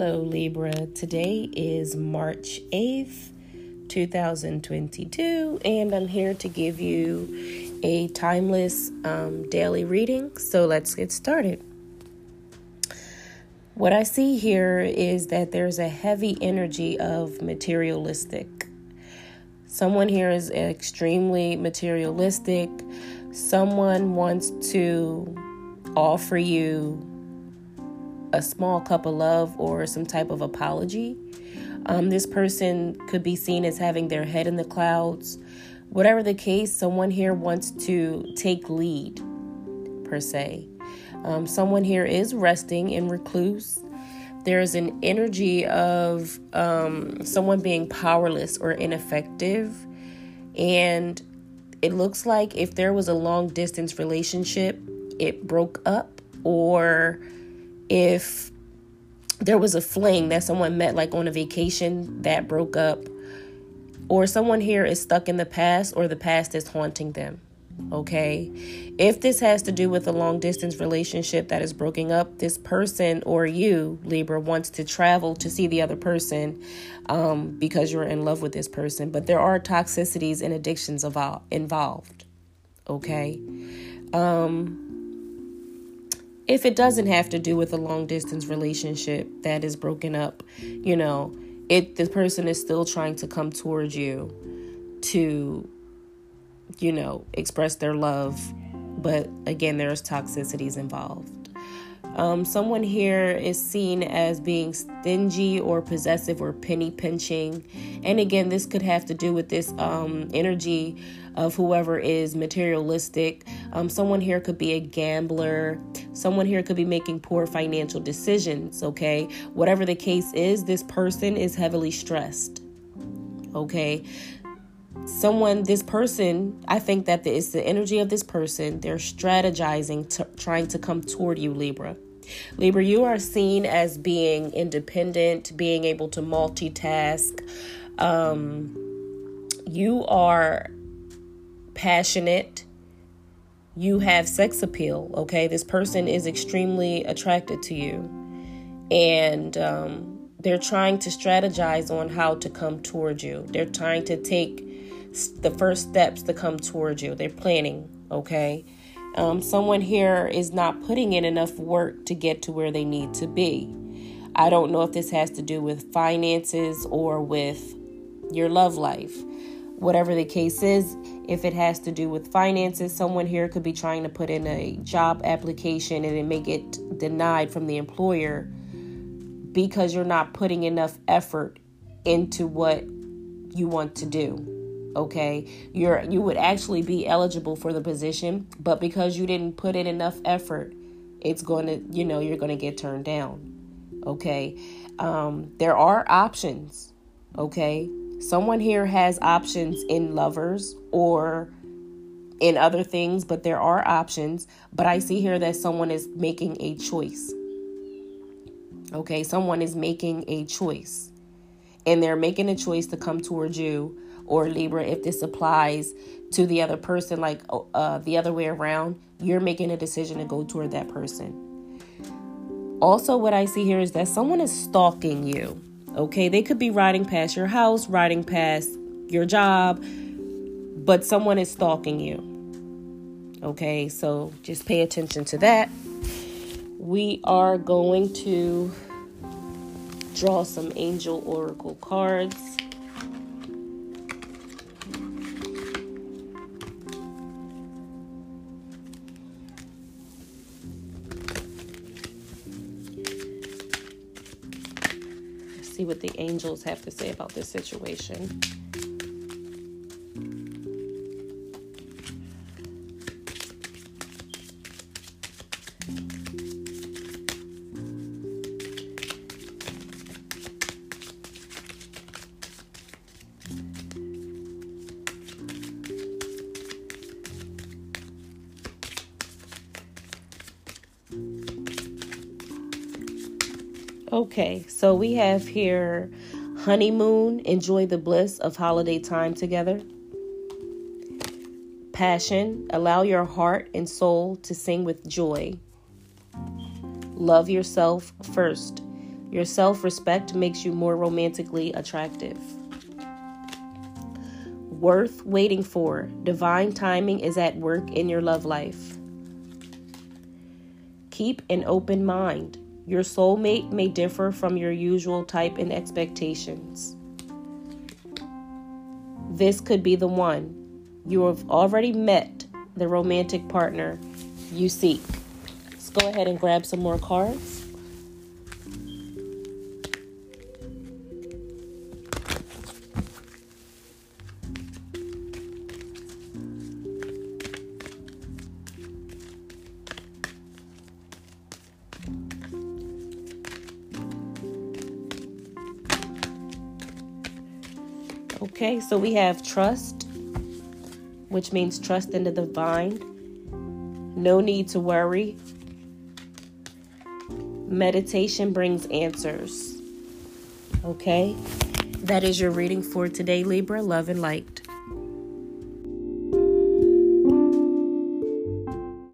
Hello, Libra. Today is March 8th, 2022, and I'm here to give you a timeless um, daily reading. So let's get started. What I see here is that there's a heavy energy of materialistic. Someone here is extremely materialistic. Someone wants to offer you a small cup of love or some type of apology. Um, this person could be seen as having their head in the clouds. Whatever the case, someone here wants to take lead, per se. Um, someone here is resting in recluse. There's an energy of um, someone being powerless or ineffective. And it looks like if there was a long distance relationship, it broke up or if there was a fling that someone met like on a vacation that broke up, or someone here is stuck in the past or the past is haunting them. Okay. If this has to do with a long distance relationship that is broken up, this person or you, Libra, wants to travel to see the other person um, because you're in love with this person. But there are toxicities and addictions involved. Okay. Um, if it doesn't have to do with a long distance relationship that is broken up, you know, it the person is still trying to come towards you to you know, express their love, but again there's toxicities involved. Um, someone here is seen as being stingy or possessive or penny pinching. And again, this could have to do with this um, energy of whoever is materialistic. Um, someone here could be a gambler. Someone here could be making poor financial decisions, okay? Whatever the case is, this person is heavily stressed, okay? Someone, this person, I think that it's the energy of this person. They're strategizing, to, trying to come toward you, Libra. Libra, you are seen as being independent, being able to multitask. Um, you are passionate. You have sex appeal, okay? This person is extremely attracted to you. And um, they're trying to strategize on how to come toward you. They're trying to take the first steps to come towards you. They're planning, okay? Um, someone here is not putting in enough work to get to where they need to be. I don't know if this has to do with finances or with your love life. Whatever the case is, if it has to do with finances, someone here could be trying to put in a job application and it may get denied from the employer because you're not putting enough effort into what you want to do okay? You're you would actually be eligible for the position but because you didn't put in enough effort it's going to you know you're going to get turned down okay? Um, there are options okay? Someone here has options in lovers or in other things but there are options but i see here that someone is making a choice okay? Someone is making a choice and they're making a choice to come towards you or Libra, if this applies to the other person, like uh, the other way around, you're making a decision to go toward that person. Also, what I see here is that someone is stalking you. Okay, they could be riding past your house, riding past your job, but someone is stalking you. Okay, so just pay attention to that. We are going to draw some angel oracle cards. See what the angels have to say about this situation. Okay, so we have here honeymoon, enjoy the bliss of holiday time together. Passion, allow your heart and soul to sing with joy. Love yourself first. Your self respect makes you more romantically attractive. Worth waiting for. Divine timing is at work in your love life. Keep an open mind. Your soulmate may differ from your usual type and expectations. This could be the one. You have already met the romantic partner you seek. Let's go ahead and grab some more cards. Okay, so we have trust, which means trust in the divine. No need to worry. Meditation brings answers. Okay, that is your reading for today, Libra. Love and light.